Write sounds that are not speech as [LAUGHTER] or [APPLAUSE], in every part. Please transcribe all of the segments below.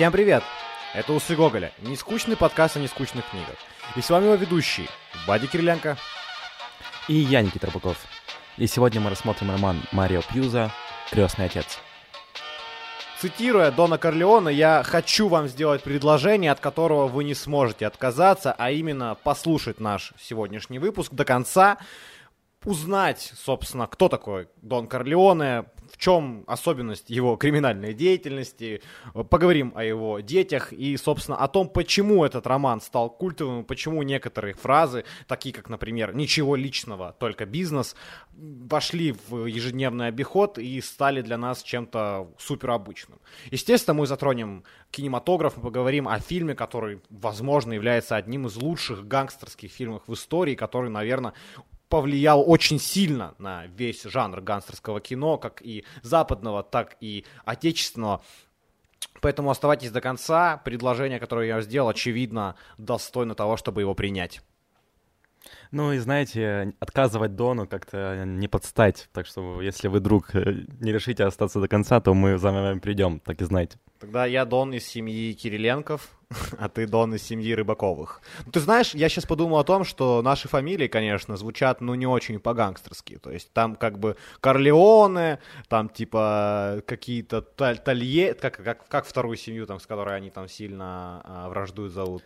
Всем привет! Это Усы Гоголя, нескучный подкаст о нескучных книгах. И с вами его ведущий Вадик Кириленко. И я, Никита Рыбаков. И сегодня мы рассмотрим роман Марио Пьюза «Крестный отец». Цитируя Дона Корлеона, я хочу вам сделать предложение, от которого вы не сможете отказаться, а именно послушать наш сегодняшний выпуск до конца, узнать, собственно, кто такой Дон Корлеоне, в чем особенность его криминальной деятельности, поговорим о его детях и, собственно, о том, почему этот роман стал культовым, почему некоторые фразы, такие как, например, «ничего личного, только бизнес», вошли в ежедневный обиход и стали для нас чем-то суперобычным. Естественно, мы затронем кинематограф, мы поговорим о фильме, который, возможно, является одним из лучших гангстерских фильмов в истории, который, наверное, повлиял очень сильно на весь жанр гангстерского кино, как и западного, так и отечественного. Поэтому оставайтесь до конца. Предложение, которое я сделал, очевидно, достойно того, чтобы его принять. Ну и знаете, отказывать Дону как-то не подстать. Так что если вы вдруг э, не решите остаться до конца, то мы за вами придем, так и знаете. Тогда я Дон из семьи Кириленков, [LAUGHS] а ты Дон из семьи Рыбаковых. Ну, ты знаешь, я сейчас подумал о том, что наши фамилии, конечно, звучат, ну, не очень по-гангстерски. То есть там как бы Корлеоне, там типа какие-то Талье, как, как, как вторую семью, там, с которой они там сильно а, враждуют, зовут.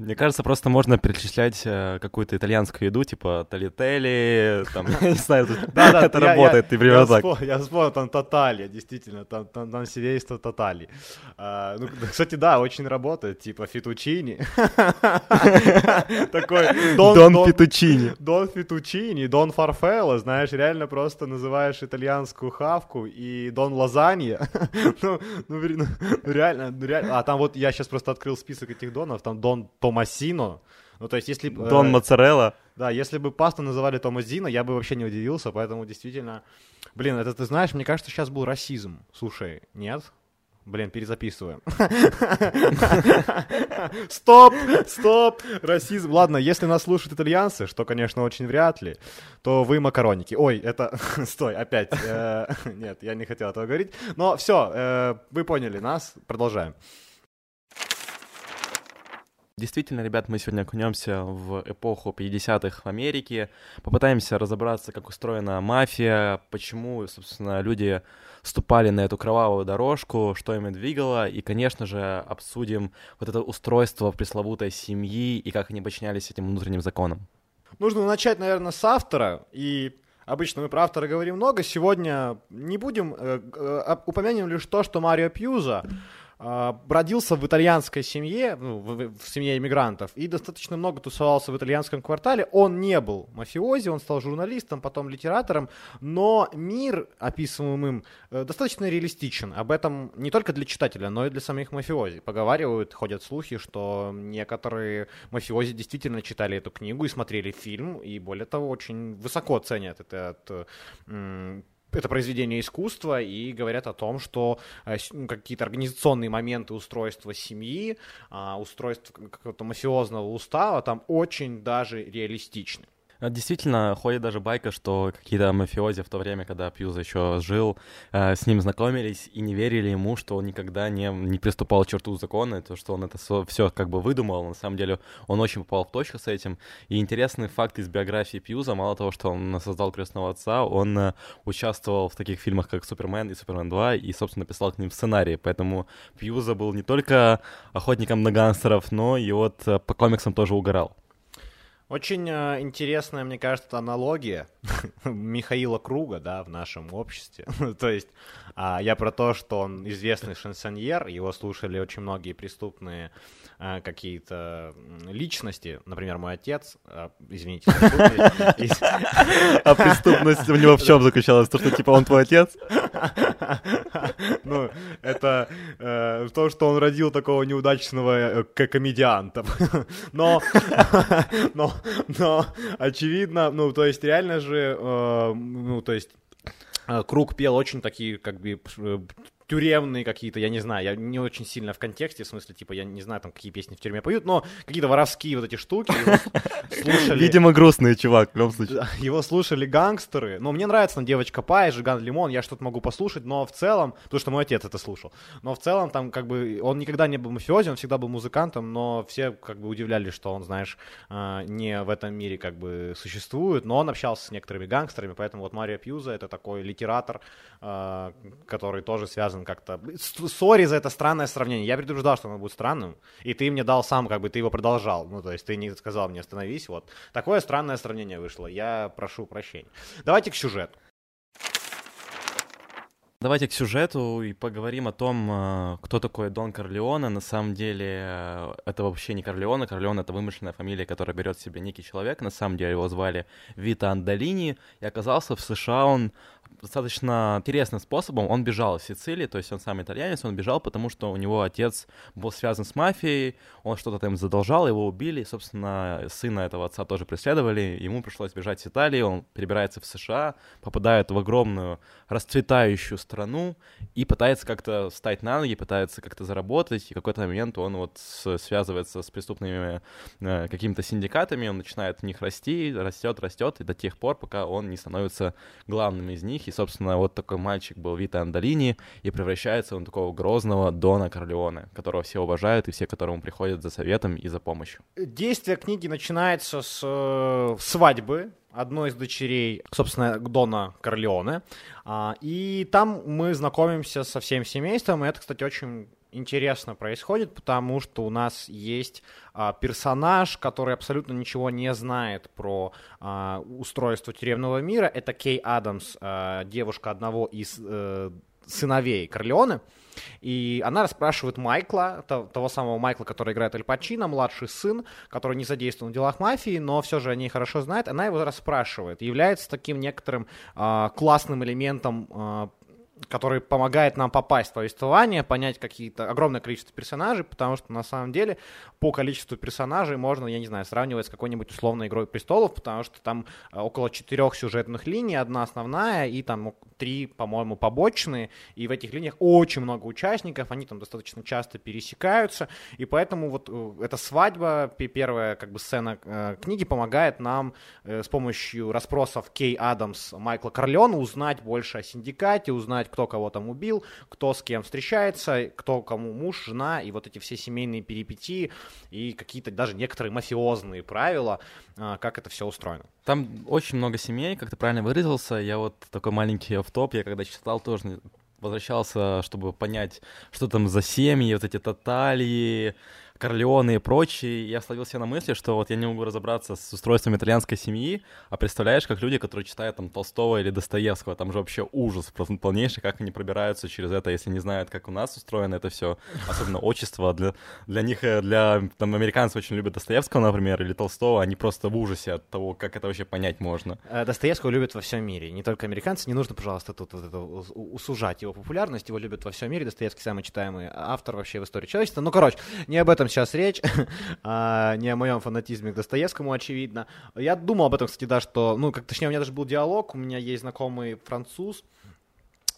Мне кажется, просто можно перечислять э, какую-то итальянскую еду, типа талители, там, [LAUGHS] не знаю, [LAUGHS] это работает, ты примерно так. Я вспомнил, там татали, действительно, там, там, там семейство татали. А, ну, кстати, да, очень работает, типа фетучини. [LAUGHS] Такой Дон Фетучини. Дон Фетучини, Дон Фарфелло, знаешь, реально просто называешь итальянскую хавку и Дон Лазанья. Ну, ну, ну, реально, реально. А там вот я сейчас просто открыл список этих донов, там Дон Томасино. Ну, то есть, если... Дон э, Моцарелла. Да, если бы пасту называли Томазино, я бы вообще не удивился, поэтому действительно... Блин, это ты знаешь, мне кажется, сейчас был расизм. Слушай, нет? Блин, перезаписываем. [LAUGHS] Стоп! Стоп! Расизм. Ладно, если нас слушают итальянцы, что, конечно, очень вряд ли, то вы макароники. Ой, это... [LAUGHS] Стой, опять. Э, [LAUGHS] нет, я не хотел этого говорить. Но все, э, вы поняли нас. Продолжаем. Действительно, ребят, мы сегодня окунемся в эпоху 50-х в Америке, попытаемся разобраться, как устроена мафия, почему, собственно, люди ступали на эту кровавую дорожку, что ими двигало, и, конечно же, обсудим вот это устройство пресловутой семьи и как они подчинялись этим внутренним законам. Нужно начать, наверное, с автора, и Обычно мы про автора говорим много. Сегодня не будем, э, э, упомянем лишь то, что Марио Пьюза а, родился в итальянской семье, ну, в, в семье иммигрантов, и достаточно много тусовался в итальянском квартале. Он не был мафиози, он стал журналистом, потом литератором, но мир, описываемый им, э, достаточно реалистичен. Об этом не только для читателя, но и для самих мафиози. Поговаривают, ходят слухи, что некоторые мафиози действительно читали эту книгу и смотрели фильм, и более того, очень высоко ценят этот это произведение искусства и говорят о том, что э, ну, какие-то организационные моменты устройства семьи, а, устройства какого-то мафиозного устава там очень даже реалистичны. А, действительно, ходит даже байка, что какие-то мафиози в то время, когда Пьюза еще жил, э, с ним знакомились и не верили ему, что он никогда не, не приступал к черту закона, то, что он это все как бы выдумал. На самом деле он очень попал в точку с этим. И интересный факт из биографии Пьюза, мало того, что он создал «Крестного отца», он э, участвовал в таких фильмах, как «Супермен» и «Супермен 2», и, собственно, писал к ним сценарии. Поэтому Пьюза был не только охотником на гангстеров, но и вот э, по комиксам тоже угорал. Очень э, интересная, мне кажется, аналогия [LAUGHS] Михаила Круга, да, в нашем обществе. [LAUGHS] то есть э, я про то, что он известный шансоньер, его слушали очень многие преступные э, какие-то личности, например, мой отец, э, извините. [LAUGHS] А преступность у него в чем заключалась? То, что типа он твой отец? Ну, это э, то, что он родил такого неудачного э, комедианта. [LAUGHS] Но, [LAUGHS] но, но, очевидно, ну, то есть реально же, э, ну, то есть Круг пел очень такие, как бы, тюремные какие-то, я не знаю, я не очень сильно в контексте, в смысле, типа, я не знаю, там, какие песни в тюрьме поют, но какие-то воровские вот эти штуки [LAUGHS] слушали. Видимо, грустный чувак, в любом случае. Его слушали гангстеры, но мне нравится там девочка Пай, Жиган Лимон, я что-то могу послушать, но в целом, потому что мой отец это слушал, но в целом там как бы, он никогда не был мафиози, он всегда был музыкантом, но все как бы удивлялись, что он, знаешь, а, не в этом мире как бы существует, но он общался с некоторыми гангстерами, поэтому вот Марио Пьюза это такой литератор, а, который тоже связан как-то... Сори за это странное сравнение. Я предупреждал, что оно будет странным, и ты мне дал сам, как бы ты его продолжал. Ну, то есть ты не сказал мне остановись. Вот. Такое странное сравнение вышло. Я прошу прощения. Давайте к сюжету. Давайте к сюжету и поговорим о том, э, кто такой Дон Корлеоне. На самом деле, э, это вообще не Корлеоне. Корлеоне — это вымышленная фамилия, которая берет себе некий человек. На самом деле его звали Вита Андалини. И оказался в США он достаточно интересным способом. Он бежал из Сицилии, то есть он сам итальянец, он бежал, потому что у него отец был связан с мафией, он что-то там задолжал, его убили, и, собственно, сына этого отца тоже преследовали, ему пришлось бежать с Италии, он перебирается в США, попадает в огромную расцветающую страну и пытается как-то встать на ноги, пытается как-то заработать, и в какой-то момент он вот связывается с преступными э, какими-то синдикатами, он начинает в них расти, растет, растет, и до тех пор, пока он не становится главным из них, и, собственно, вот такой мальчик был Вита Андалини, и превращается он в такого грозного Дона Корлеоне, которого все уважают, и все, к которому приходят за советом и за помощью. Действие книги начинается с э, свадьбы одной из дочерей, собственно, Дона Корлеоне. А, и там мы знакомимся со всем семейством, и это, кстати, очень интересно происходит, потому что у нас есть а, персонаж, который абсолютно ничего не знает про а, устройство тюремного мира. Это Кей Адамс, а, девушка одного из а, сыновей Корлеоне. И она расспрашивает Майкла, того самого Майкла, который играет Аль Пачино, младший сын, который не задействован в делах мафии, но все же о ней хорошо знает. Она его расспрашивает. Является таким некоторым э, классным элементом э, который помогает нам попасть в повествование, понять какие-то огромное количество персонажей, потому что на самом деле по количеству персонажей можно, я не знаю, сравнивать с какой-нибудь условной игрой престолов, потому что там э, около четырех сюжетных линий, одна основная и там три, по-моему, побочные, и в этих линиях очень много участников, они там достаточно часто пересекаются, и поэтому вот э, эта свадьба, первая как бы сцена э, книги помогает нам с помощью расспросов Кей Адамс, Майкла Корлеона узнать больше о синдикате, узнать кто кого там убил, кто с кем встречается, кто кому муж, жена, и вот эти все семейные перипетии, и какие-то даже некоторые мафиозные правила, а, как это все устроено. Там очень много семей, как ты правильно выразился. Я вот такой маленький офтоп, я когда читал тоже возвращался, чтобы понять, что там за семьи, вот эти тоталии, Корлеоне и прочие, я словил себя на мысли, что вот я не могу разобраться с устройством итальянской семьи, а представляешь, как люди, которые читают там Толстого или Достоевского, там же вообще ужас полнейший, как они пробираются через это, если не знают, как у нас устроено это все, особенно отчество. Для, для них, э, для там, американцев очень любят Достоевского, например, или Толстого, они просто в ужасе от того, как это вообще понять можно. Э, Достоевского любят во всем мире, не только американцы, не нужно, пожалуйста, тут вот это усужать его популярность, его любят во всем мире, Достоевский самый читаемый автор вообще в истории человечества. Ну, короче, не об этом сейчас речь, [LAUGHS] а не о моем фанатизме к Достоевскому, очевидно. Я думал об этом, кстати, да, что, ну, как точнее, у меня даже был диалог, у меня есть знакомый француз,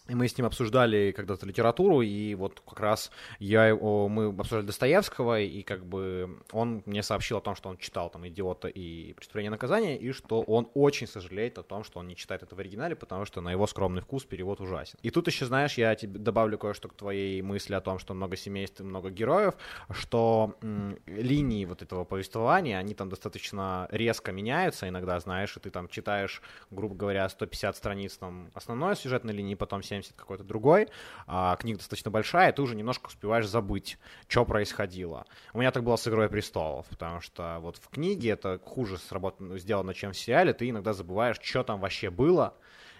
и мы с ним обсуждали когда-то литературу, и вот как раз я, мы обсуждали Достоевского, и как бы он мне сообщил о том, что он читал там «Идиота» и «Преступление и наказание», и что он очень сожалеет о том, что он не читает это в оригинале, потому что на его скромный вкус перевод ужасен. И тут еще, знаешь, я тебе добавлю кое-что к твоей мысли о том, что много семейств и много героев, что м- линии вот этого повествования, они там достаточно резко меняются иногда, знаешь, и ты там читаешь, грубо говоря, 150 страниц там основной сюжетной линии, потом 70 какой-то другой, а, книга достаточно большая, и ты уже немножко успеваешь забыть, что происходило. У меня так было с «Игрой престолов», потому что вот в книге это хуже сработано, сделано, чем в сериале, ты иногда забываешь, что там вообще было,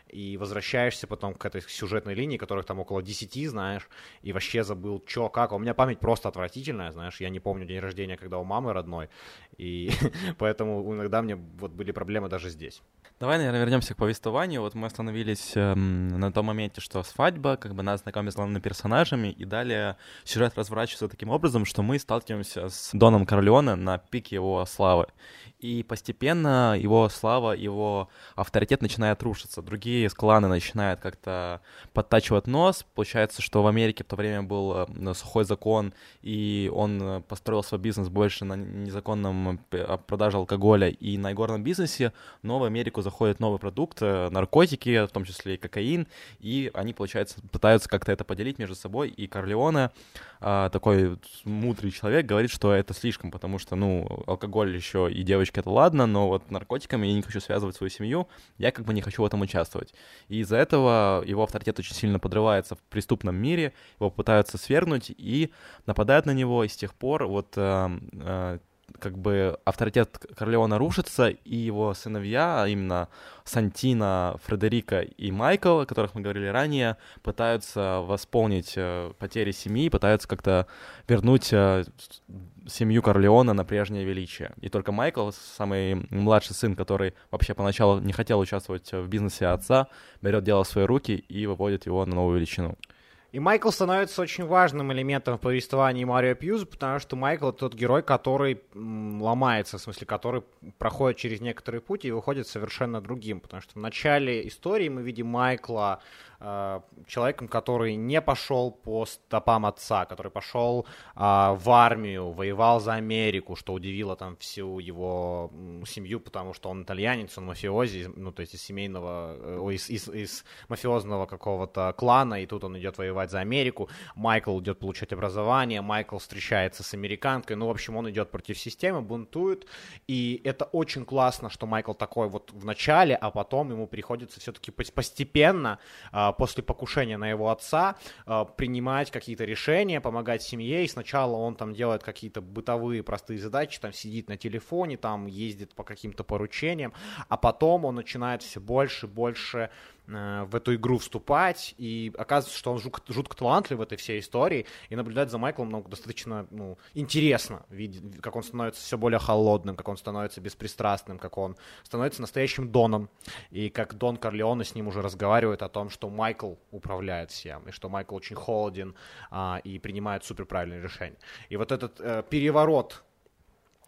и возвращаешься потом к этой сюжетной линии, которых там около 10, знаешь, и вообще забыл, что, как. У меня память просто отвратительная, знаешь, я не помню день рождения, когда у мамы родной, и [LAUGHS] поэтому иногда мне вот были проблемы даже здесь. Давай, наверное, вернемся к повествованию. Вот мы остановились эм, на том моменте, что свадьба, как бы нас знакомит с главными персонажами, и далее сюжет разворачивается таким образом, что мы сталкиваемся с Доном Корлеоне на пике его славы. И постепенно его слава, его авторитет начинает рушиться. Другие кланы начинают как-то подтачивать нос. Получается, что в Америке в то время был э, сухой закон, и он э, построил свой бизнес больше на незаконном продаже алкоголя и на игорном бизнесе, но в Америку заходит новый продукт, наркотики, в том числе и кокаин, и они, получается, пытаются как-то это поделить между собой, и Корлеоне, такой мудрый человек, говорит, что это слишком, потому что, ну, алкоголь еще и девочки это ладно, но вот наркотиками я не хочу связывать свою семью, я как бы не хочу в этом участвовать. И из-за этого его авторитет очень сильно подрывается в преступном мире, его пытаются свергнуть и нападают на него, и с тех пор вот э, э, как бы авторитет Корлеона рушится, и его сыновья, а именно Сантина, Фредерика и Майкл, о которых мы говорили ранее, пытаются восполнить э, потери семьи, пытаются как-то вернуть э, семью Корлеона на прежнее величие. И только Майкл, самый младший сын, который вообще поначалу не хотел участвовать в бизнесе отца, берет дело в свои руки и выводит его на новую величину. И Майкл становится очень важным элементом в повествовании Марио Пьюза, потому что Майкл тот герой, который ломается, в смысле, который проходит через некоторый путь и выходит совершенно другим. Потому что в начале истории мы видим Майкла человеком, который не пошел по стопам отца, который пошел а, в армию, воевал за Америку, что удивило там всю его семью, потому что он итальянец, он мафиози, ну то есть из семейного, э, из, из, из мафиозного какого-то клана, и тут он идет воевать за Америку. Майкл идет получать образование, Майкл встречается с американкой, ну в общем он идет против системы, бунтует, и это очень классно, что Майкл такой вот в начале, а потом ему приходится все-таки постепенно а, после покушения на его отца э, принимать какие-то решения, помогать семье, и сначала он там делает какие-то бытовые простые задачи, там сидит на телефоне, там ездит по каким-то поручениям, а потом он начинает все больше и больше в эту игру вступать, и оказывается, что он жутко, жутко талантлив в этой всей истории, и наблюдать за Майклом ну, достаточно ну, интересно, видеть, как он становится все более холодным, как он становится беспристрастным, как он становится настоящим Доном, и как Дон Корлеоне с ним уже разговаривает о том, что Майкл управляет всем, и что Майкл очень холоден а, и принимает суперправильные решения. И вот этот э, переворот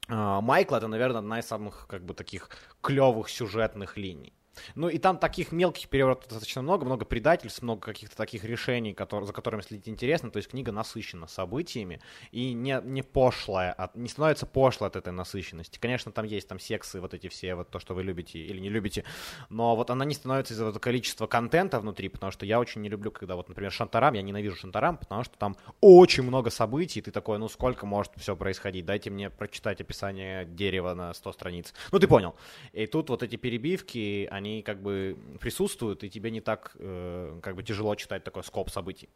э, Майкла, это, наверное, одна из самых как бы таких клевых сюжетных линий. Ну и там таких мелких переворотов достаточно много, много предательств, много каких-то таких решений, которые, за которыми следить интересно. То есть книга насыщена событиями и не, не пошлая, от, не становится пошлой от этой насыщенности. Конечно, там есть там сексы, вот эти все, вот то, что вы любите или не любите, но вот она не становится из-за этого количества контента внутри, потому что я очень не люблю, когда вот, например, Шантарам, я ненавижу Шантарам, потому что там очень много событий, и ты такой, ну сколько может все происходить, дайте мне прочитать описание дерева на 100 страниц. Ну ты понял. И тут вот эти перебивки, они они как бы присутствуют, и тебе не так э, как бы тяжело читать такой скоп событий.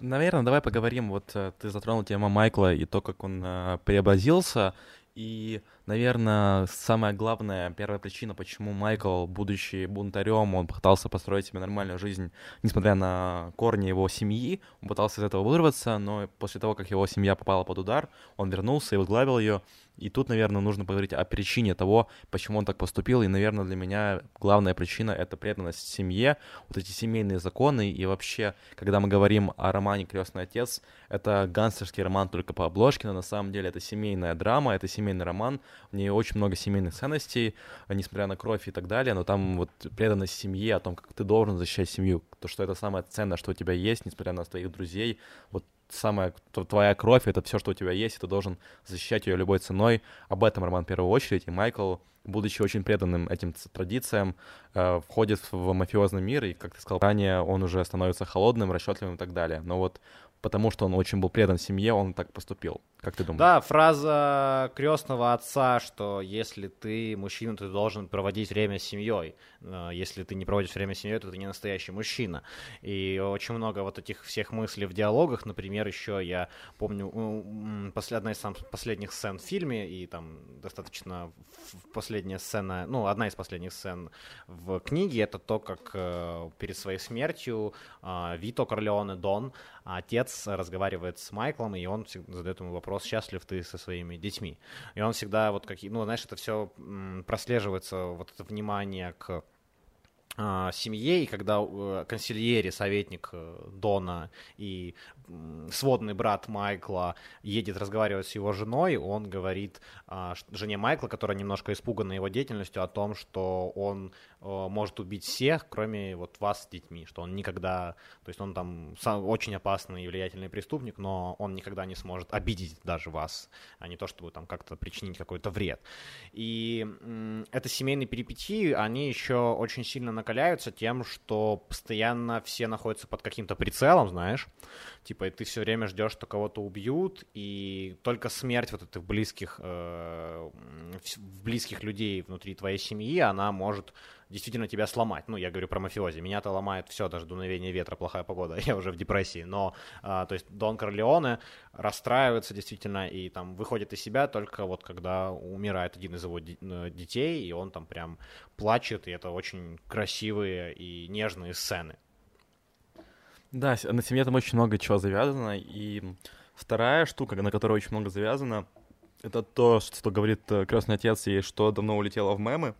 Наверное, давай поговорим. Вот э, ты затронул тему Майкла и то, как он э, преобразился. И, наверное, самая главная, первая причина, почему Майкл, будучи бунтарем, он пытался построить себе нормальную жизнь, несмотря на корни его семьи, он пытался из этого вырваться, но после того, как его семья попала под удар, он вернулся и возглавил ее. И тут, наверное, нужно поговорить о причине того, почему он так поступил. И, наверное, для меня главная причина — это преданность семье, вот эти семейные законы. И вообще, когда мы говорим о романе «Крестный отец», это гангстерский роман только по обложке, но на самом деле это семейная драма, это семейный роман. В ней очень много семейных ценностей, несмотря на кровь и так далее. Но там вот преданность семье, о том, как ты должен защищать семью, то, что это самое ценное, что у тебя есть, несмотря на твоих друзей. Вот самая твоя кровь, это все, что у тебя есть, и ты должен защищать ее любой ценой. Об этом роман в первую очередь. И Майкл, будучи очень преданным этим традициям, э, входит в мафиозный мир, и, как ты сказал ранее, он уже становится холодным, расчетливым и так далее. Но вот потому что он очень был предан семье, он так поступил. Как ты думаешь? Да, фраза крестного отца, что если ты мужчина, ты должен проводить время с семьей. Э, если ты не проводишь время с семьей, то ты не настоящий мужчина. И очень много вот этих всех мыслей в диалогах. Например, еще я помню одна из самых последних сцен в фильме, и там достаточно последняя сцена, ну, одна из последних сцен в книге, это то, как э, перед своей смертью э, Вито Корлеоне Дон, отец разговаривает с Майклом, и он задает ему вопрос, счастлив ты со своими детьми. И он всегда вот какие, ну, знаешь, это все прослеживается, вот это внимание к э, семье, и когда э, консильери, советник э, Дона и сводный брат Майкла едет разговаривать с его женой, он говорит э, жене Майкла, которая немножко испугана его деятельностью, о том, что он может убить всех, кроме вот вас с детьми, что он никогда, то есть он там очень опасный и влиятельный преступник, но он никогда не сможет обидеть даже вас, а не то, чтобы там как-то причинить какой-то вред. И э, это семейные перипетии, они еще очень сильно накаляются тем, что постоянно все находятся под каким-то прицелом, знаешь, типа, и ты все время ждешь, что кого-то убьют, и только смерть вот этих близких, э, близких людей внутри твоей семьи, она может действительно тебя сломать. Ну, я говорю про мафиози. Меня-то ломает все, даже дуновение ветра, плохая погода. [LAUGHS] Я уже в депрессии. Но, э, то есть, Дон Корлеоне расстраивается действительно и там выходит из себя только вот когда умирает один из его э, детей, и он там прям плачет, и это очень красивые и нежные сцены. Да, на семье там очень много чего завязано, и вторая штука, на которой очень много завязано, это то, что говорит э, крестный отец и что давно улетело в мемы,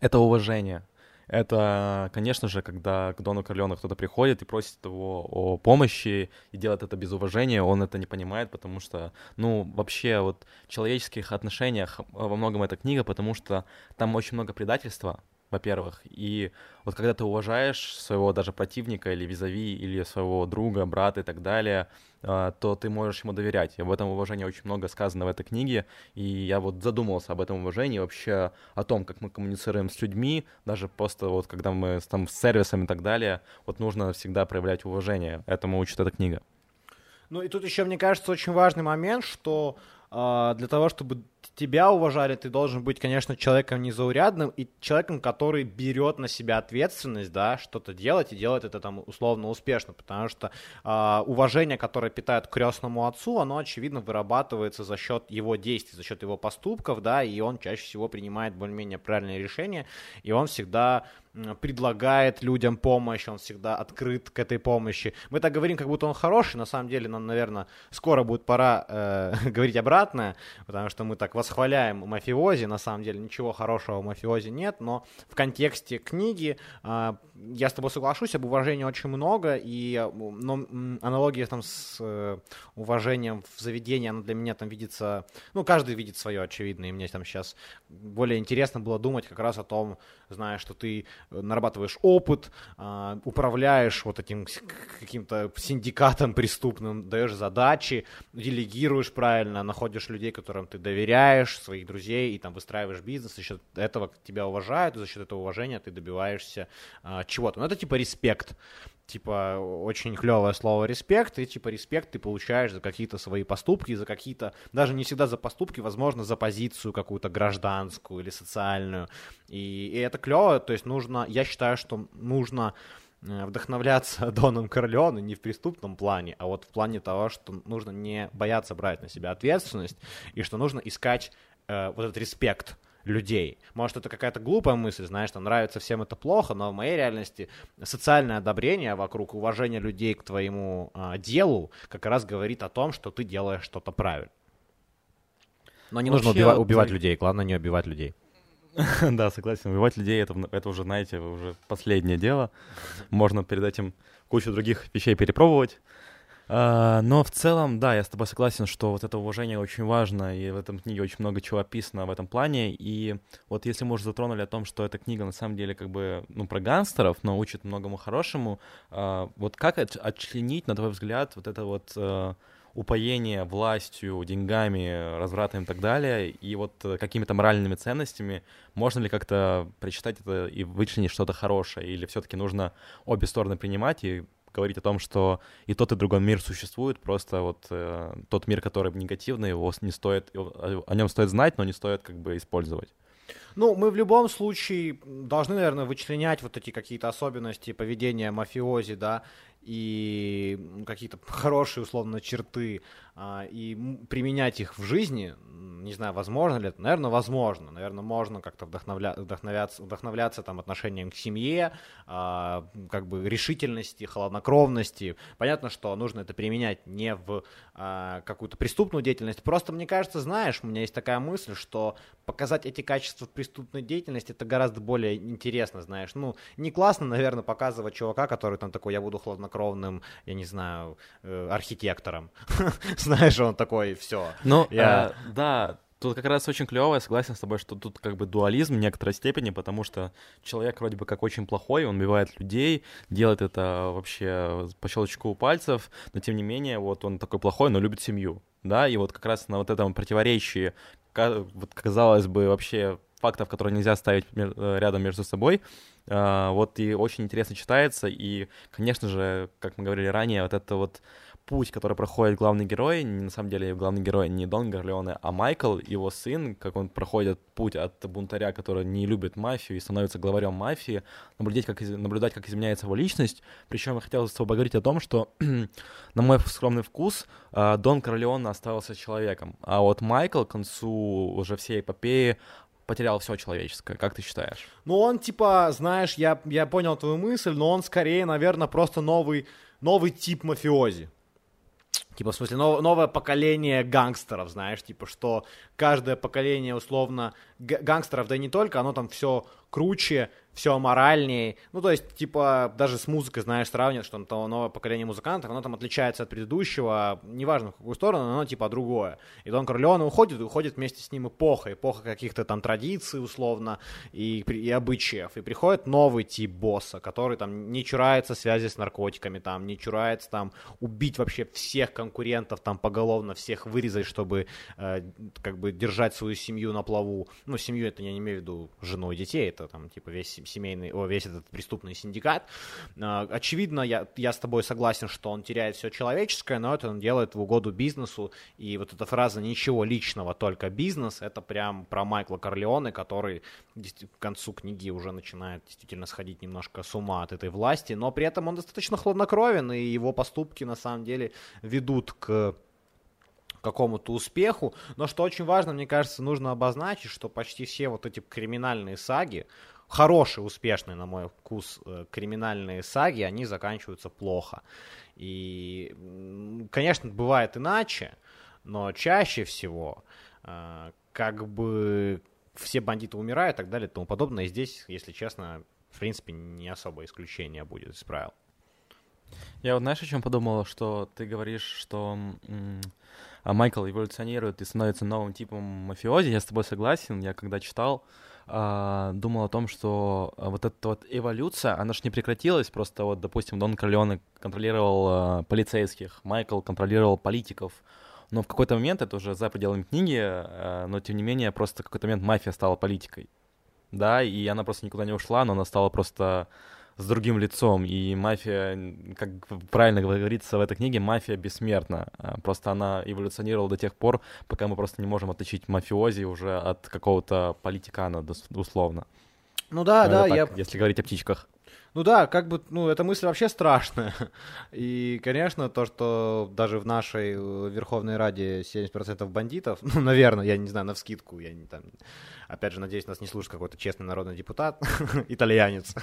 это уважение. Это, конечно же, когда к Дону Корлеоне кто-то приходит и просит его о помощи и делает это без уважения, он это не понимает, потому что, ну, вообще вот в человеческих отношениях во многом эта книга, потому что там очень много предательства, во-первых. И вот когда ты уважаешь своего даже противника или визави, или своего друга, брата и так далее, а, то ты можешь ему доверять. И об этом уважении очень много сказано в этой книге, и я вот задумался об этом уважении, вообще о том, как мы коммуницируем с людьми, даже просто вот когда мы там с сервисом и так далее, вот нужно всегда проявлять уважение. Этому учит эта книга. Ну и тут еще, мне кажется, очень важный момент, что э, для того, чтобы тебя уважали, ты должен быть, конечно, человеком незаурядным и человеком, который берет на себя ответственность, да, что-то делать и делает это там условно успешно, потому что э, уважение, которое питает крестному отцу, оно, очевидно, вырабатывается за счет его действий, за счет его поступков, да, и он чаще всего принимает более-менее правильные решения, и он всегда предлагает людям помощь, он всегда открыт к этой помощи. Мы так говорим, как будто он хороший, на самом деле нам, наверное, скоро будет пора э, [LAUGHS] говорить обратное, потому что мы так восхваляем мафиози, на самом деле ничего хорошего в мафиози нет, но в контексте книги э, я с тобой соглашусь, об уважении очень много, и но аналогия там с э, уважением в заведении, она для меня там видится, ну, каждый видит свое, очевидно, и мне там сейчас более интересно было думать как раз о том, знаешь, что ты нарабатываешь опыт, э, управляешь вот этим каким-то синдикатом преступным, даешь задачи, делегируешь правильно, находишь людей, которым ты доверяешь, своих друзей, и там выстраиваешь бизнес, за счет этого тебя уважают, и за счет этого уважения ты добиваешься э, чего-то. Ну, это типа респект. Типа, очень клевое слово респект, и типа респект ты получаешь за какие-то свои поступки, за какие-то, даже не всегда за поступки, возможно, за позицию какую-то гражданскую или социальную. И, и это клево, то есть нужно, я считаю, что нужно вдохновляться [LAUGHS] Доном Корлеоне не в преступном плане, а вот в плане того, что нужно не бояться брать на себя ответственность, и что нужно искать э, вот этот респект людей. Может, это какая-то глупая мысль, знаешь, там нравится всем это плохо, но в моей реальности социальное одобрение вокруг уважения людей к твоему э, делу как раз говорит о том, что ты делаешь что-то правильно. Но не Вообще, нужно убивать, убивать людей, главное не убивать людей. [LAUGHS] Да, согласен. Убивать людей это, это уже, знаете, уже последнее дело. Можно перед этим кучу других вещей перепробовать. А, но в целом, да, я с тобой согласен, что вот это уважение очень важно, и в этом книге очень много чего описано в этом плане. И вот если мы уже затронули о том, что эта книга на самом деле как бы, ну, про гангстеров, но учит многому хорошему, а, вот как отчленить, на твой взгляд, вот это вот э, упоение властью, деньгами, развратом и так далее, и вот э, какими-то моральными ценностями, можно ли как-то прочитать это и вычленить что-то хорошее, или все-таки нужно обе стороны принимать и говорить о том, что и тот, и другой мир существует, просто вот э, тот мир, который негативный, его не стоит, о нем стоит знать, но не стоит как бы использовать. Ну, мы в любом случае должны, наверное, вычленять вот эти какие-то особенности поведения мафиози, да, и какие-то хорошие, условно, черты, а, и применять их в жизни, не знаю, возможно ли это, наверное, возможно, наверное, можно как-то вдохновля... вдохновляться, вдохновляться там отношением к семье, а, как бы решительности, холоднокровности. Понятно, что нужно это применять не в а, какую-то преступную деятельность, просто мне кажется, знаешь, у меня есть такая мысль, что показать эти качества в преступной деятельности это гораздо более интересно, знаешь, ну, не классно, наверное, показывать чувака, который там такой, я буду хладнокровным, я не знаю, э, архитектором, [LAUGHS] знаешь, он такой, все. Ну, я... э, да, Тут как раз очень клево, я согласен с тобой, что тут как бы дуализм в некоторой степени, потому что человек вроде бы как очень плохой, он убивает людей, делает это вообще по щелчку пальцев, но тем не менее вот он такой плохой, но любит семью, да, и вот как раз на вот этом противоречии, вот казалось бы вообще фактов, которые нельзя ставить э, рядом между собой, э, вот и очень интересно читается, и, конечно же, как мы говорили ранее, вот это вот путь, который проходит главный герой, на самом деле главный герой не Дон Горлеоне, а Майкл, его сын, как он проходит путь от бунтаря, который не любит мафию и становится главарем мафии, наблюдать, как, наблюдать, как изменяется его личность. Причем я хотел поговорить о том, что, [CLEARS THROAT] на мой скромный вкус, а, Дон Корлеоне остался человеком, а вот Майкл к концу уже всей эпопеи потерял все человеческое. Как ты считаешь? Ну, он, типа, знаешь, я, я понял твою мысль, но он скорее, наверное, просто новый, новый тип мафиози. Типа, в смысле, нов, новое поколение гангстеров, знаешь, типа, что каждое поколение, условно, гангстеров, да и не только, оно там все круче, все аморальнее. Ну, то есть, типа, даже с музыкой, знаешь, сравнивать, что то новое поколение музыкантов, оно там отличается от предыдущего, неважно в какую сторону, но оно типа другое. И Дон Корлеоне уходит, и уходит вместе с ним эпоха, эпоха каких-то там традиций, условно, и, и обычаев. И приходит новый тип босса, который там не чурается связи с наркотиками, там, не чурается там убить вообще всех конкурентов, там, поголовно всех вырезать, чтобы э, как бы держать свою семью на плаву. Ну, семью это я не имею в виду жену и детей, это там, типа, весь семейный, о, весь этот преступный синдикат. А, очевидно, я, я с тобой согласен, что он теряет все человеческое, но это он делает в угоду бизнесу. И вот эта фраза «ничего личного, только бизнес» — это прям про Майкла Корлеоне, который к концу книги уже начинает действительно сходить немножко с ума от этой власти, но при этом он достаточно хладнокровен, и его поступки на самом деле ведут к какому-то успеху. Но что очень важно, мне кажется, нужно обозначить, что почти все вот эти криминальные саги, хорошие, успешные, на мой вкус, э, криминальные саги, они заканчиваются плохо. И, конечно, бывает иначе, но чаще всего э, как бы все бандиты умирают и так далее и тому подобное. И здесь, если честно, в принципе, не особо исключение будет из правил. Я вот знаешь, о чем подумал, что ты говоришь, что м- Майкл эволюционирует и становится новым типом мафиози. Я с тобой согласен. Я когда читал, а, думал о том, что а, вот эта вот эволюция, она же не прекратилась, просто вот, допустим, Дон Корлеоне контролировал а, полицейских, Майкл контролировал политиков, но в какой-то момент, это уже за пределами книги, но тем не менее, просто в какой-то момент мафия стала политикой, да, и она просто никуда не ушла, но она стала просто с другим лицом. И мафия, как правильно говорится в этой книге, мафия бессмертна. А, просто она эволюционировала до тех пор, пока мы просто не можем отличить мафиози уже от какого-то политикана, условно. Ну да, Но да, так, я... Если говорить о птичках. Ну да, как бы, ну, эта мысль вообще страшная. [LAUGHS] И, конечно, то, что даже в нашей э, Верховной Раде 70% бандитов, [LAUGHS] ну, наверное, я не знаю, на вскидку, я не там, опять же, надеюсь, нас не слушает какой-то честный народный депутат, [LAUGHS] итальянец.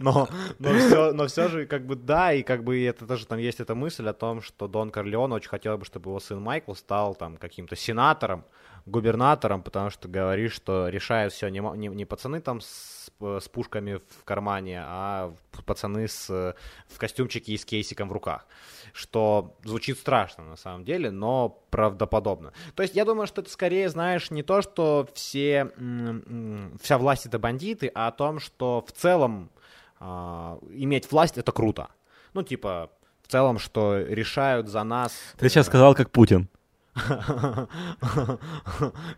Но, но, все, но все же, как бы, да, и как бы это тоже там есть эта мысль о том, что Дон Корлеон очень хотел бы, чтобы его сын Майкл стал там каким-то сенатором, губернатором, потому что говоришь, что решают все не, не, не пацаны там с, с пушками в кармане, а пацаны с, в костюмчике и с кейсиком в руках. Что звучит страшно на самом деле, но правдоподобно. То есть я думаю, что это скорее, знаешь, не то, что все, вся власть это бандиты, а о том, что в целом э, иметь власть это круто. Ну, типа, в целом, что решают за нас... Ты сейчас сказал, как Путин.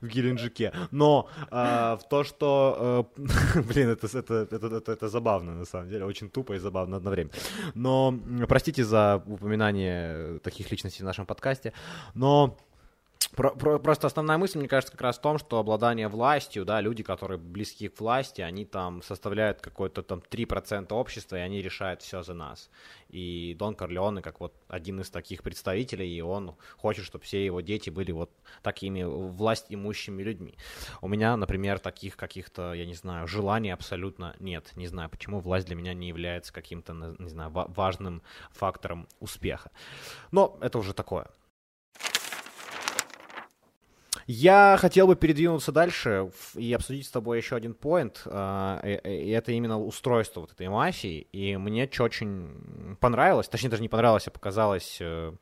В Геленджике. Но э, в то, что... Э, [LAUGHS] блин, это, это, это, это забавно, на самом деле. Очень тупо и забавно одновременно. Но простите за упоминание таких личностей в нашем подкасте. Но про, про, просто основная мысль, мне кажется, как раз в том, что обладание властью, да, люди, которые близки к власти, они там составляют какой-то там 3% общества, и они решают все за нас. И Дон Корлеоне как вот один из таких представителей, и он хочет, чтобы все его дети были вот такими власть имущими людьми. У меня, например, таких каких-то, я не знаю, желаний абсолютно нет. Не знаю, почему власть для меня не является каким-то, не знаю, важным фактором успеха. Но это уже такое. Я хотел бы передвинуться дальше и обсудить с тобой еще один поинт, а, и это именно устройство вот этой мафии, и мне что очень понравилось, точнее даже не понравилось, а показалось э,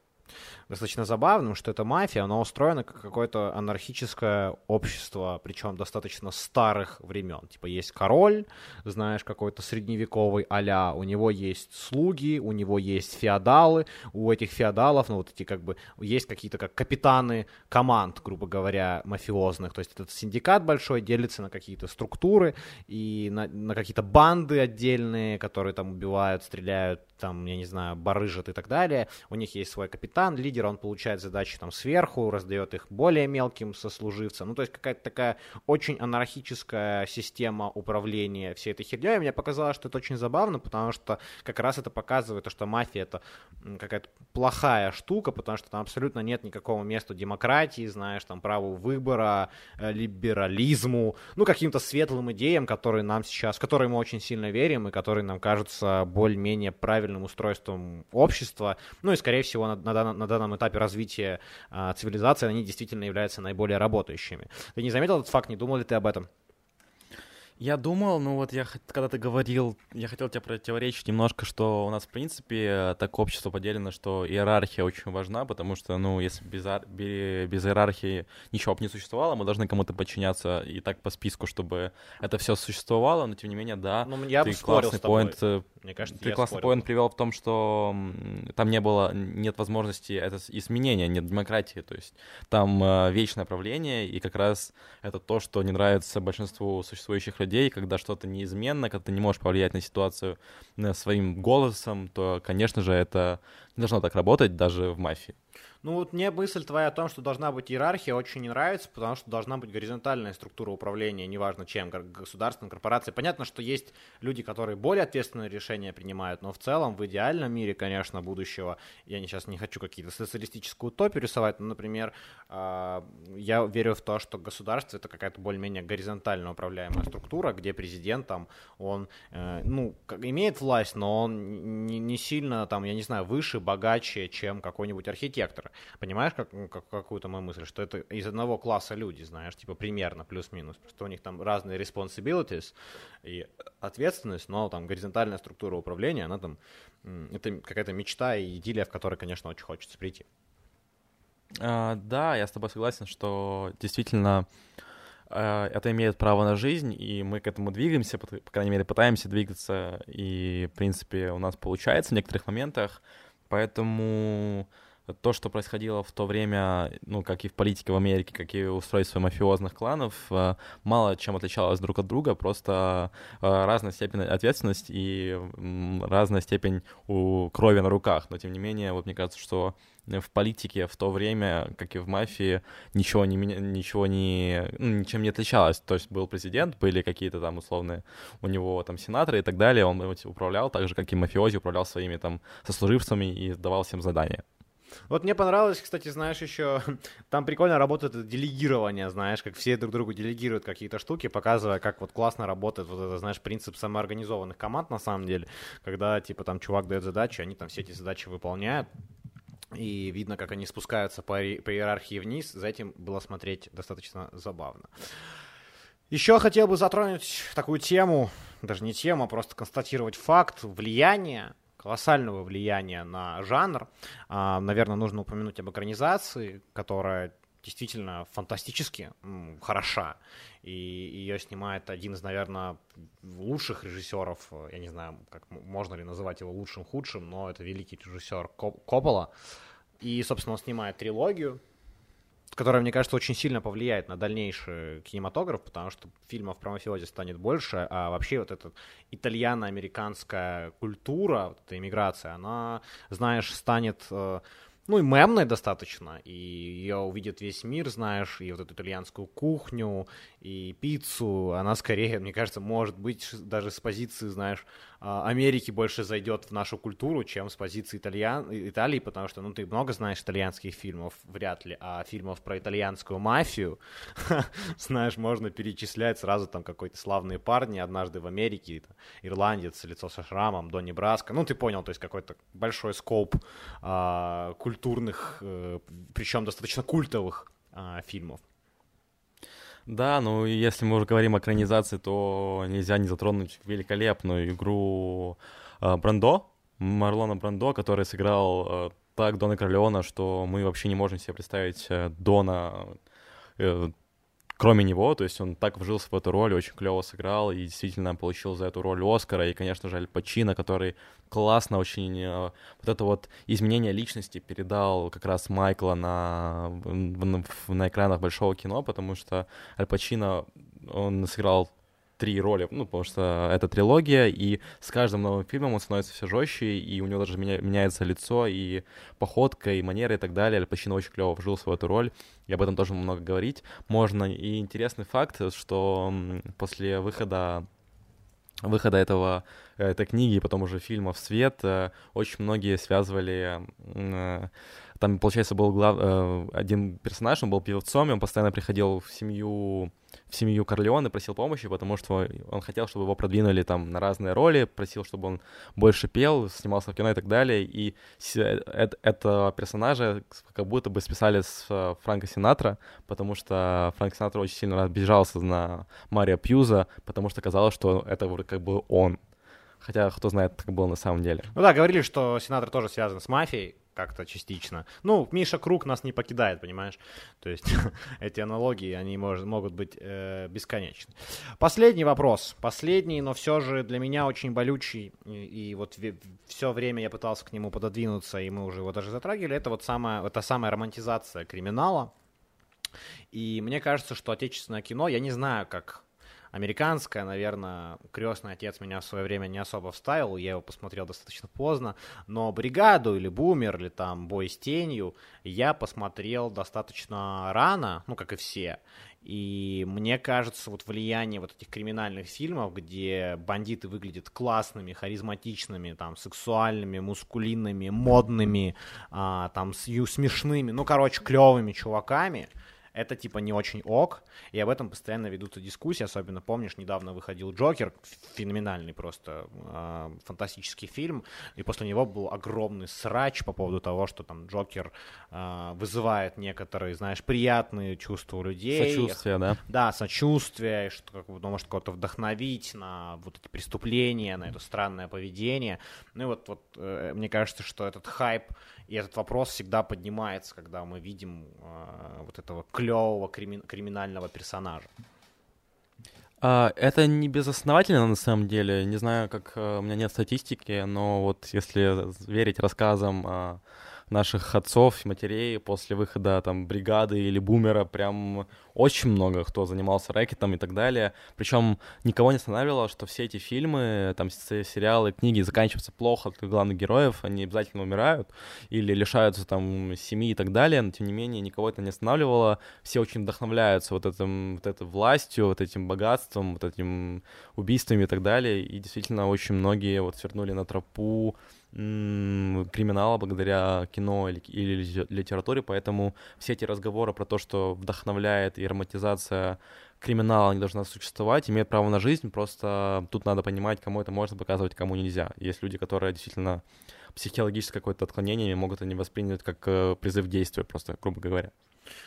достаточно забавным, что эта мафия, она устроена как какое-то анархическое общество, причем достаточно старых времен. Типа есть король, знаешь, какой-то средневековый а у него есть слуги, у него есть феодалы, у этих феодалов, ну вот эти как бы, есть какие-то как капитаны команд, грубо говоря, мафиозных. То есть этот синдикат большой делится на какие-то структуры и на, на какие-то банды отдельные, которые там убивают, стреляют, там, я не знаю, барыжат и так далее. У них есть свой капитан, лидер, он получает задачи там сверху, раздает их более мелким сослуживцам. Ну, то есть какая-то такая очень анархическая система управления всей этой херней. мне показалось, что это очень забавно, потому что как раз это показывает, то, что мафия это какая-то плохая штука, потому что там абсолютно нет никакого места демократии, знаешь, там праву выбора, э, либерализму, ну, каким-то светлым идеям, которые нам сейчас, в которые мы очень сильно верим и которые нам кажутся более-менее правильным устройством общества. Ну и, скорее всего, на, на, на данном этапе развития а, цивилизации они действительно являются наиболее работающими. Ты не заметил этот факт, не думал ли ты об этом? Я думал, ну вот я, когда ты говорил, я хотел тебе противоречить немножко, что у нас, в принципе, так общество поделено, что иерархия очень важна, потому что, ну, если без, без иерархии ничего бы не существовало, мы должны кому-то подчиняться и так по списку, чтобы это все существовало, но тем не менее, да, ну, я ты классный поинт, э, Мне кажется, ты классный поинт привел в том, что там не было, нет возможности это изменения, нет демократии, то есть там э, вечное правление, и как раз это то, что не нравится большинству существующих людей, людей, когда что-то неизменно, когда ты не можешь повлиять на ситуацию э, своим голосом, то, конечно же, это не должно так работать даже в мафии. Ну вот мне мысль твоя о том, что должна быть иерархия, очень не нравится, потому что должна быть горизонтальная структура управления, неважно чем, государственной, корпорацией. Понятно, что есть люди, которые более ответственные решения принимают, но в целом в идеальном мире, конечно, будущего, я сейчас не хочу какие-то социалистическую утопию рисовать, но, например, а, я верю в то, что государство это какая-то более-менее горизонтально управляемая структура, где президент там, он, э, ну, имеет власть, но он не сильно там, я не знаю, выше, богаче, чем какой-нибудь архитектор. Понимаешь, как, как, какую-то мою мысль, что это из одного класса люди, знаешь, типа примерно плюс-минус. Просто у них там разные responsibilities и ответственность, но там горизонтальная структура управления, она там, это какая-то мечта и идиллия, в которой, конечно, очень хочется прийти. А, да, я с тобой согласен, что действительно а, это имеет право на жизнь, и мы к этому двигаемся, по крайней мере, пытаемся двигаться, и, в принципе, у нас получается в некоторых моментах, поэтому то, что происходило в то время, ну, как и в политике в Америке, как и устройство мафиозных кланов, э, мало чем отличалось друг от друга, просто э, разная степень ответственности и разная степень у крови на руках. Но, тем не менее, вот мне кажется, что в политике в то время, как и в мафии, ничего не, ничего не, ну, ничем не отличалось. То есть был президент, были какие-то там условные у него там сенаторы и так далее, он управлял так же, как и мафиози, управлял своими там сослуживцами и давал всем задания. Вот мне понравилось, кстати, знаешь, еще [LAUGHS] там прикольно работает это делегирование, знаешь, как все друг другу делегируют какие-то штуки, показывая, как вот классно работает вот это, знаешь, принцип самоорганизованных команд на самом деле, когда, типа, там чувак дает задачи, они там все эти задачи выполняют, и видно, как они спускаются по, по иерархии вниз, за этим было смотреть достаточно забавно. Еще хотел бы затронуть такую тему, даже не тему, а просто констатировать факт влияния колоссального влияния на жанр. А, наверное, нужно упомянуть об экранизации, которая действительно фантастически хороша. И ее снимает один из, наверное, лучших режиссеров, я не знаю, как можно ли называть его лучшим-худшим, но это великий режиссер Коппола. И, собственно, он снимает трилогию, которая, мне кажется, очень сильно повлияет на дальнейший кинематограф, потому что фильмов про мафиози станет больше, а вообще вот эта итальяно-американская культура, вот эта иммиграция, она, знаешь, станет э, ну и мемной достаточно, и ее увидит весь мир, знаешь, и вот эту итальянскую кухню, и пиццу, она скорее, мне кажется, может быть даже с позиции, знаешь, Америки больше зайдет в нашу культуру, чем с позиции итальян... Италии, потому что, ну, ты много знаешь итальянских фильмов, вряд ли, а фильмов про итальянскую мафию, [LAUGHS] знаешь, можно перечислять сразу там какой-то славные парни, однажды в Америке, ирландец, лицо со шрамом, Донни Браско, ну, ты понял, то есть какой-то большой скоп а, культурных, э, причем достаточно культовых а, фильмов. Да, ну если мы уже говорим о экранизации, то нельзя не затронуть великолепную игру э, Брандо, Марлона Брандо, который сыграл э, так Дона Корлеона, что мы вообще не можем себе представить э, Дона э, кроме него, то есть он так вжился в эту роль, очень клево сыграл и действительно получил за эту роль Оскара, и, конечно же, Аль Пачино, который классно очень э, вот это вот изменение личности передал как раз Майкла на, на, на экранах большого кино, потому что Аль Пачино, он сыграл три роли, ну, потому что это трилогия, и с каждым новым фильмом он становится все жестче, и у него даже меня, меняется лицо, и походка, и манера, и так далее. Аль Пачино очень клево вжился в эту роль, и об этом тоже много говорить. Можно, и интересный факт, что после выхода выхода этого, этой книги и потом уже фильма в свет э, очень многие связывали э, там, получается, был глав... Э, один персонаж, он был певцом, и он постоянно приходил в семью в семью Корлеоне, просил помощи, потому что он хотел, чтобы его продвинули там на разные роли, просил, чтобы он больше пел, снимался в кино и так далее. И это, это персонажа как будто бы списали с э, Франка Синатра, потому что Франк Синатра очень сильно обижался на Марио Пьюза, потому что казалось, что это как бы он. Хотя кто знает, как было на самом деле. Ну да, говорили, что Сенатор тоже связан с мафией, как-то частично. Ну, Миша Круг нас не покидает, понимаешь? То есть [LAUGHS] эти аналогии, они мож, могут быть э, бесконечны. Последний вопрос. Последний, но все же для меня очень болючий. И, и вот все время я пытался к нему пододвинуться, и мы уже его даже затрагивали. Это вот самая, это самая романтизация криминала. И мне кажется, что отечественное кино, я не знаю, как Американская, наверное, крестный отец меня в свое время не особо вставил, я его посмотрел достаточно поздно, но «Бригаду» или «Бумер» или там «Бой с тенью» я посмотрел достаточно рано, ну, как и все, и мне кажется, вот влияние вот этих криминальных фильмов, где бандиты выглядят классными, харизматичными, там, сексуальными, мускулинными, модными, а, там, смешными, ну, короче, клевыми чуваками – это типа не очень ок, и об этом постоянно ведутся дискуссии, особенно помнишь, недавно выходил Джокер, феноменальный просто э, фантастический фильм, и после него был огромный срач по поводу того, что там Джокер э, вызывает некоторые, знаешь, приятные чувства у людей. Сочувствие, да? Да, сочувствие, что как бы, может кого-то вдохновить на вот эти преступления, на это странное поведение. Ну и вот, вот э, мне кажется, что этот хайп и этот вопрос всегда поднимается, когда мы видим э, вот этого клевого крими- криминального персонажа. А, это не безосновательно на самом деле. Не знаю, как э, у меня нет статистики, но вот если верить рассказам э, наших отцов матерей после выхода там бригады или бумера прям очень много кто занимался рэкетом и так далее. Причем никого не останавливало, что все эти фильмы, там сериалы, книги заканчиваются плохо для главных героев, они обязательно умирают или лишаются там семьи и так далее, но тем не менее никого это не останавливало. Все очень вдохновляются вот, этим, вот этой властью, вот этим богатством, вот этим убийствами и так далее. И действительно очень многие вот свернули на тропу криминала благодаря кино или, или литературе, поэтому все эти разговоры про то, что вдохновляет и романтизация криминала не должна существовать, имеет право на жизнь, просто тут надо понимать, кому это можно показывать, кому нельзя. Есть люди, которые действительно психологическое какое-то отклонение могут они воспринять как э, призыв действия, просто, грубо говоря.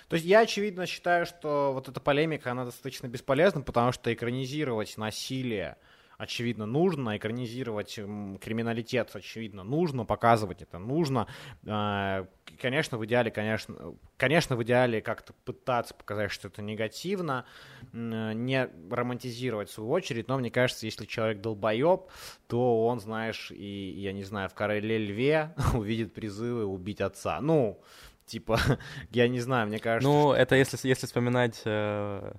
То есть я, очевидно, считаю, что вот эта полемика, она достаточно бесполезна, потому что экранизировать насилие, очевидно, нужно, экранизировать криминалитет, очевидно, нужно, показывать это нужно. А, конечно, в идеале, конечно, конечно, в идеале как-то пытаться показать, что это негативно, не романтизировать в свою очередь, но мне кажется, если человек долбоеб, то он, знаешь, и, я не знаю, в «Короле льве» [LAUGHS] увидит призывы убить отца. Ну, типа, [LAUGHS] я не знаю, мне кажется... Ну, что... это если, если вспоминать... Э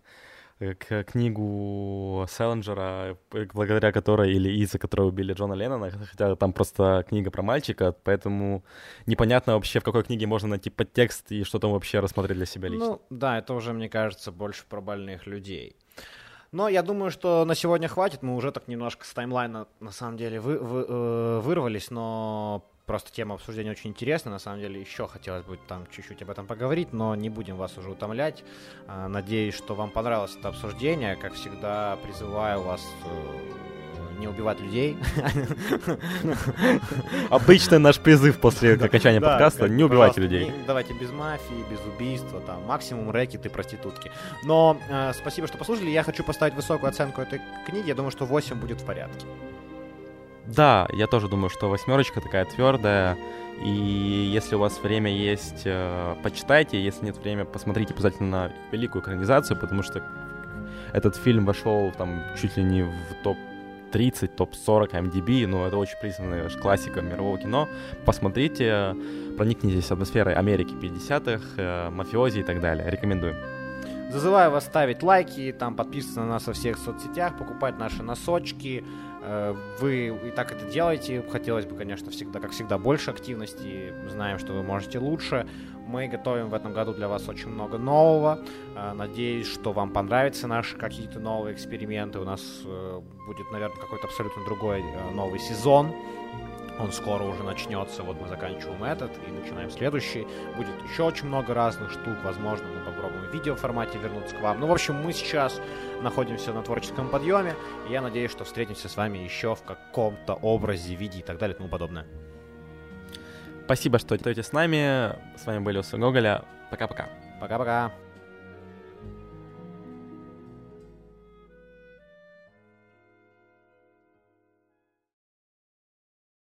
книгу Селлинджера, благодаря которой или из-за которой убили Джона Леннона, хотя там просто книга про мальчика, поэтому непонятно вообще, в какой книге можно найти подтекст и что там вообще рассмотреть для себя лично. Ну, да, это уже, мне кажется, больше про больных людей. Но я думаю, что на сегодня хватит. Мы уже так немножко с таймлайна, на самом деле, вы, вы, э, вырвались, но просто тема обсуждения очень интересная. На самом деле, еще хотелось бы там чуть-чуть об этом поговорить, но не будем вас уже утомлять. Э, надеюсь, что вам понравилось это обсуждение. Как всегда, призываю вас э, не убивать людей. Обычный наш призыв после окончания подкаста — не убивайте людей. Давайте без мафии, без убийства, там, максимум рэкеты, проститутки. Но э, спасибо, что послушали. Я хочу поставить высокую оценку этой книги. Я думаю, что 8 будет в порядке. Да, я тоже думаю, что восьмерочка такая твердая. И если у вас время есть, э, почитайте. Если нет времени, посмотрите обязательно великую экранизацию, потому что этот фильм вошел там чуть ли не в топ 30, топ-40 MDB, ну, это очень признанная классика мирового кино. Посмотрите, проникнитесь атмосферой Америки 50-х, э, мафиози и так далее. Рекомендую. Зазываю вас ставить лайки, там подписываться на нас во всех соцсетях, покупать наши носочки. Э, вы и так это делаете. Хотелось бы, конечно, всегда, как всегда, больше активности. Знаем, что вы можете лучше. Мы готовим в этом году для вас очень много нового. Э, надеюсь, что вам понравятся наши какие-то новые эксперименты. У нас э, будет, наверное, какой-то абсолютно другой новый сезон. Он скоро уже начнется, вот мы заканчиваем этот и начинаем следующий. Будет еще очень много разных штук, возможно, мы попробуем в видеоформате вернуться к вам. Ну, в общем, мы сейчас находимся на творческом подъеме, и я надеюсь, что встретимся с вами еще в каком-то образе, виде и так далее и тому подобное. Спасибо, что идете с нами. С вами были Усы Гоголя. Пока-пока. Пока-пока.